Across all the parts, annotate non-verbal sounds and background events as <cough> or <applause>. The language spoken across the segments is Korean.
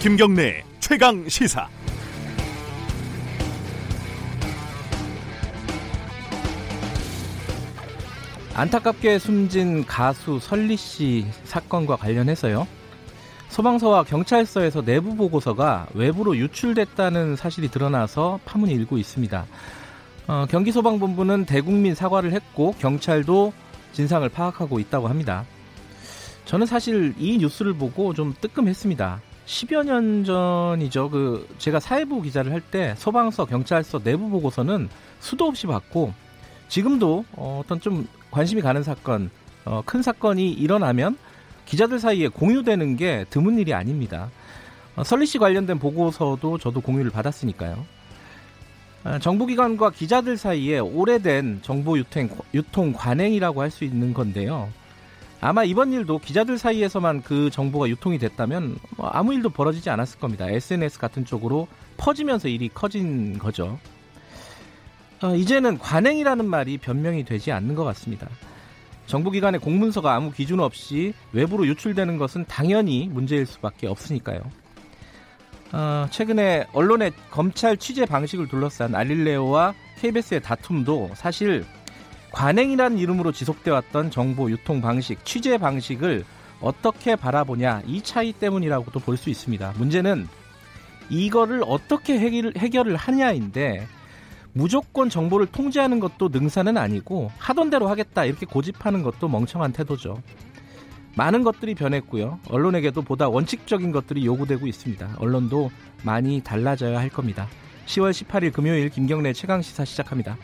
김경래 최강 시사. 안타깝게 숨진 가수 설리 씨 사건과 관련해서요. 소방서와 경찰서에서 내부 보고서가 외부로 유출됐다는 사실이 드러나서 파문이 일고 있습니다. 어, 경기소방본부는 대국민 사과를 했고 경찰도 진상을 파악하고 있다고 합니다. 저는 사실 이 뉴스를 보고 좀 뜨끔했습니다. 10여 년 전이죠. 그 제가 사회부 기자를 할 때 소방서, 경찰서 내부 보고서는 수도 없이 받고 지금도 어, 어떤 좀 관심이 가는 사건, 어, 큰 사건이 일어나면 기자들 사이에 공유되는 게 드문 일이 아닙니다. 어, 설리 씨 관련된 보고서도 저도 공유를 받았으니까요. 어, 정부기관과 기자들 사이에 오래된 정보 유통, 유통 관행이라고 할 수 있는 건데요. 아마 이번 일도 기자들 사이에서만 그 정보가 유통이 됐다면 뭐 아무 일도 벌어지지 않았을 겁니다. SNS 같은 쪽으로 퍼지면서 일이 커진 거죠. 어, 이제는 관행이라는 말이 변명이 되지 않는 것 같습니다. 정부기관의 공문서가 아무 기준 없이 외부로 유출되는 것은 당연히 문제일 수밖에 없으니까요. 어, 최근에 언론의 검찰 취재 방식을 둘러싼 알릴레오와 KBS의 다툼도 사실 관행이라는 이름으로 지속돼 왔던 정보 유통 방식, 취재 방식을 어떻게 바라보냐 이 차이 때문이라고도 볼 수 있습니다. 문제는 이거를 어떻게 해결, 해결을 하냐인데 무조건 정보를 통제하는 것도 능사는 아니고 하던 대로 하겠다 이렇게 고집하는 것도 멍청한 태도죠. 많은 것들이 변했고요. 언론에게도 보다 원칙적인 것들이 요구되고 있습니다. 언론도 많이 달라져야 할 겁니다. 10월 18일 금요일 김경래 최강 시사 시작합니다.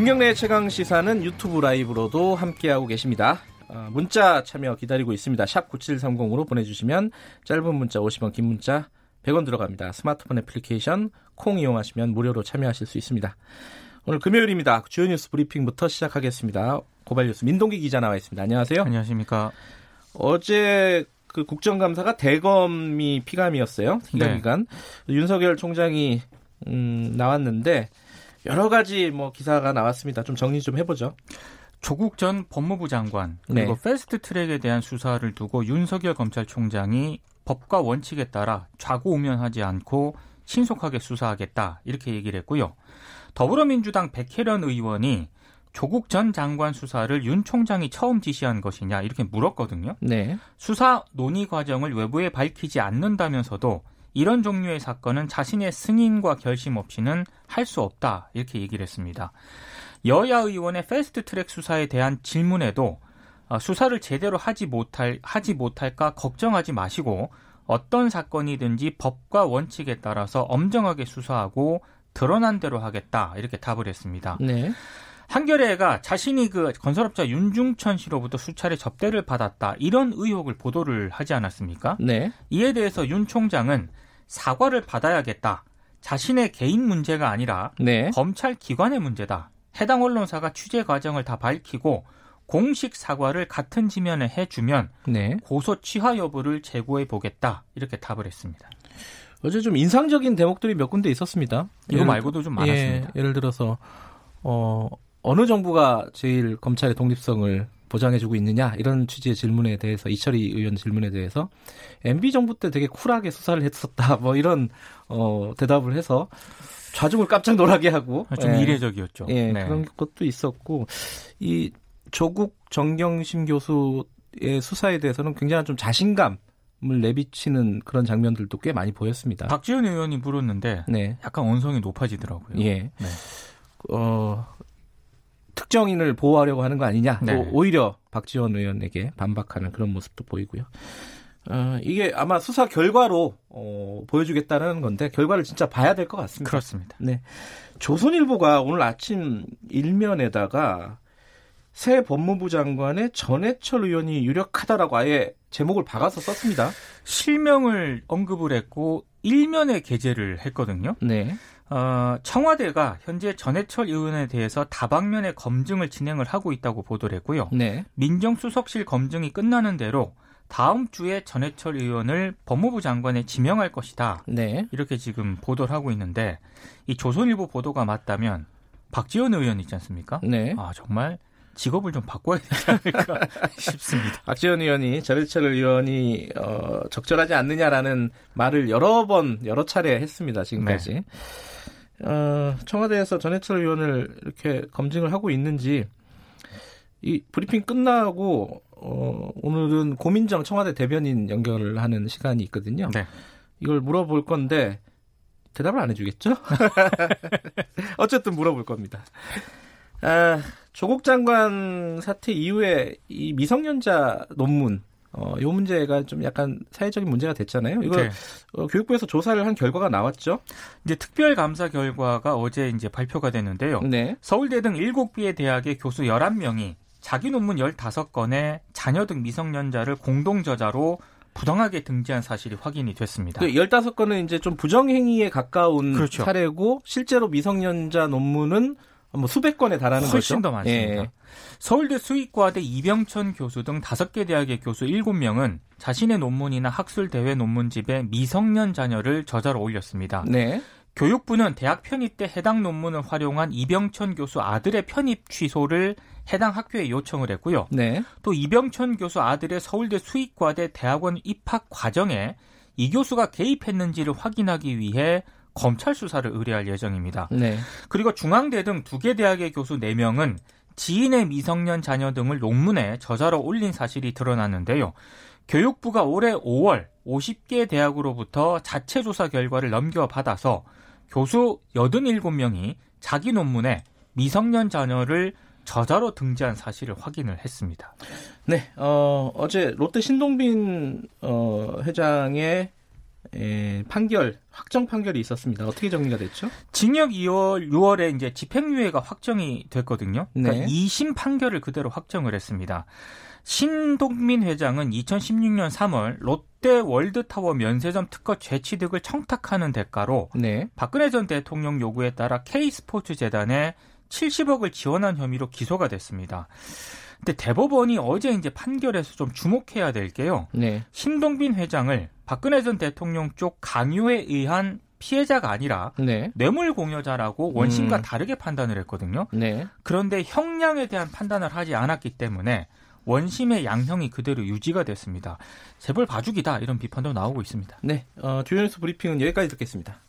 김경래 최강 시사는 유튜브 라이브로도 함께하고 계십니다. 어, 문자 참여 기다리고 있습니다. 샵 9730으로 보내주시면 짧은 문자 50원, 긴 문자 100원 들어갑니다. 스마트폰 애플리케이션 콩 이용하시면 무료로 참여하실 수 있습니다. 오늘 금요일입니다. 주요 뉴스 브리핑부터 시작하겠습니다. 고발 뉴스 민동기 기자 나와 있습니다. 안녕하세요. 안녕하십니까. 어제 그 국정감사가 대검이 피감이었어요. 기간기간 네. 윤석열 총장이 음, 나왔는데 여러 가지 뭐 기사가 나왔습니다. 좀 정리 좀 해보죠. 조국 전 법무부 장관 그리고 네. 패스트트랙에 대한 수사를 두고 윤석열 검찰총장이 법과 원칙에 따라 좌고우면하지 않고 신속하게 수사하겠다 이렇게 얘기를 했고요. 더불어민주당 백혜련 의원이 조국 전 장관 수사를 윤 총장이 처음 지시한 것이냐 이렇게 물었거든요. 네. 수사 논의 과정을 외부에 밝히지 않는다면서도 이런 종류의 사건은 자신의 승인과 결심 없이는 할 수 없다 이렇게 얘기를 했습니다. 여야 의원의 패스트트랙 수사에 대한 질문에도 어, 수사를 제대로 하지 못할 하지 못할까 걱정하지 마시고 어떤 사건이든지 법과 원칙에 따라서 엄정하게 수사하고 드러난 대로 하겠다 이렇게 답을 했습니다. 네. 한겨레가 자신이 그 건설업자 윤중천 씨로부터 수차례 접대를 받았다 이런 의혹을 보도를 하지 않았습니까? 네. 이에 대해서 윤 총장은 사과를 받아야겠다. 자신의 개인 문제가 아니라 네. 검찰 기관의 문제다. 해당 언론사가 취재 과정을 다 밝히고 공식 사과를 같은 지면에 해주면 네. 고소 취하 여부를 제고해 보겠다 이렇게 답을 했습니다. 어제 좀 인상적인 대목들이 몇 군데 있었습니다. 이거 말고도 좀 많았습니다. 예, 를 들어서 어, 어느 정부가 제일 검찰의 독립성을 보장해주고 있느냐 이런 취지의 질문에 대해서 이철희 의원 질문에 대해서 MB 정부 때 되게 쿨하게 수사를 했었다 <laughs> 뭐 이런 어, 대답을 해서 좌중을 깜짝 놀라게 하고 좀 예, 이례적이었죠. 예, 네. 그런 것도 있었고 이 조국 정경심 교수의 수사에 대해서는 굉장히 좀 자신감 을 내비치는 그런 장면들도 꽤 많이 보였습니다. 박지원 의원이 물었는데 네. 약간 언성이 높아지더라고요. 예. 네. 어, 특정인을 보호하려고 하는 거 아니냐. 네. 오히려 박지원 의원에게 반박하는 그런 모습도 보이고요. 어, 이게 아마 수사 결과로 어, 보여주겠다는 건데 결과를 진짜 봐야 될 것 같습니다. 그렇습니다. 네. 조선일보가 오늘 아침 일면에다가 새 법무부 장관의 전해철 의원이 유력하다라고 아예 제목을 박아서 썼습니다. 실명을 언급을 했고 일면에 게재를 했거든요. 네. 어, 청와대가 현재 전해철 의원에 대해서 다방면의 검증을 진행을 하고 있다고 보도를 했고요. 네. 민정수석실 검증이 끝나는 대로 다음 주에 전해철 의원을 법무부 장관에 지명할 것이다. 네. 이렇게 지금 보도를 하고 있는데 이 조선일보 보도가 맞다면 박지원 의원 있지 않습니까? 네. 아 정말 직업을 좀 바꿔야 되지 않을까 <laughs> 싶습니다. 박지원 의원이 전해철 의원이 어, 적절하지 않느냐라는 말을 여러 번 여러 차례 했습니다. 지금까지. 네. 어, 청와대에서 전해철 의원을 이렇게 검증을 하고 있는지 이 브리핑 끝나고 어, 오늘은 고민정 청와대 대변인 연결을 하는 시간이 있거든요. 네. 이걸 물어볼 건데 대답을 안 해주겠죠? <laughs> 어쨌든 물어볼 겁니다. 아, 조국 장관 사태 이후에 이 미성년자 논문 어, 요 문제가 좀 약간 사회적인 문제가 됐잖아요. 이거 네. 어, 교육부에서 조사를 한 결과가 나왔죠. 이제 특별 감사 결과가 어제 이제 발표가 됐는데요. 네. 서울대 등 7개의 대학의 교수 11명이 자기 논문 15건에 자녀 등 미성년자를 공동 저자로 부당하게 등재한 사실이 확인이 됐습니다. 그 15건은 이제 좀 부정행위에 가까운 그렇죠. 사례고 실제로 미성년자 논문은 뭐 수백 건에 달하는 훨씬 거죠. 더 많습니다. 예. 서울대 수의과대 이병천 교수 등 5개 대학의 교수 7명은 자신의 논문이나 학술 대회 논문집에 미성년 자녀를 저자로 올렸습니다. 네. 교육부는 대학 편입 때 해당 논문을 활용한 이병천 교수 아들의 편입 취소를 해당 학교에 요청을 했고요. 네. 또 이병천 교수 아들의 서울대 수의과대 대학원 입학 과정에 이 교수가 개입했는지를 확인하기 위해 검찰 수사를 의뢰할 예정입니다. 네. 그리고 중앙대 등 두 개 대학의 교수 4명은 지인의 미성년 자녀 등을 논문에 저자로 올린 사실이 드러났는데요. 교육부가 올해 5월 50개 대학으로부터 자체 조사 결과를 넘겨받아서 교수 87명이 자기 논문에 미성년 자녀를 저자로 등재한 사실을 확인을 했습니다. 네, 어, 어제 롯데 신동빈 어, 회장의 에, 판결 확정 판결이 있었습니다. 어떻게 정리가 됐죠? 징역 2월 6월에 이제 집행유예가 확정이 됐거든요. 그러니까 네. 2심 판결을 그대로 확정을 했습니다. 신동민 회장은 2016년 3월 롯데 월드타워 면세점 특허 재취득을 청탁하는 대가로 네. 박근혜 전 대통령 요구에 따라 K스포츠 재단에 70억을 지원한 혐의로 기소가 됐습니다. 근데 대법원이 어제 이제 판결에서 좀 주목해야 될 게요. 네. 신동빈 회장을 박근혜 전 대통령 쪽 강요에 의한 피해자가 아니라 네. 뇌물 공여자라고 원심과 음. 다르게 판단을 했거든요. 네. 그런데 형량에 대한 판단을 하지 않았기 때문에 원심의 양형이 그대로 유지가 됐습니다. 재벌 봐주기다 이런 비판도 나오고 있습니다. 네, 어, 뉴스 브리핑은 여기까지 듣겠습니다.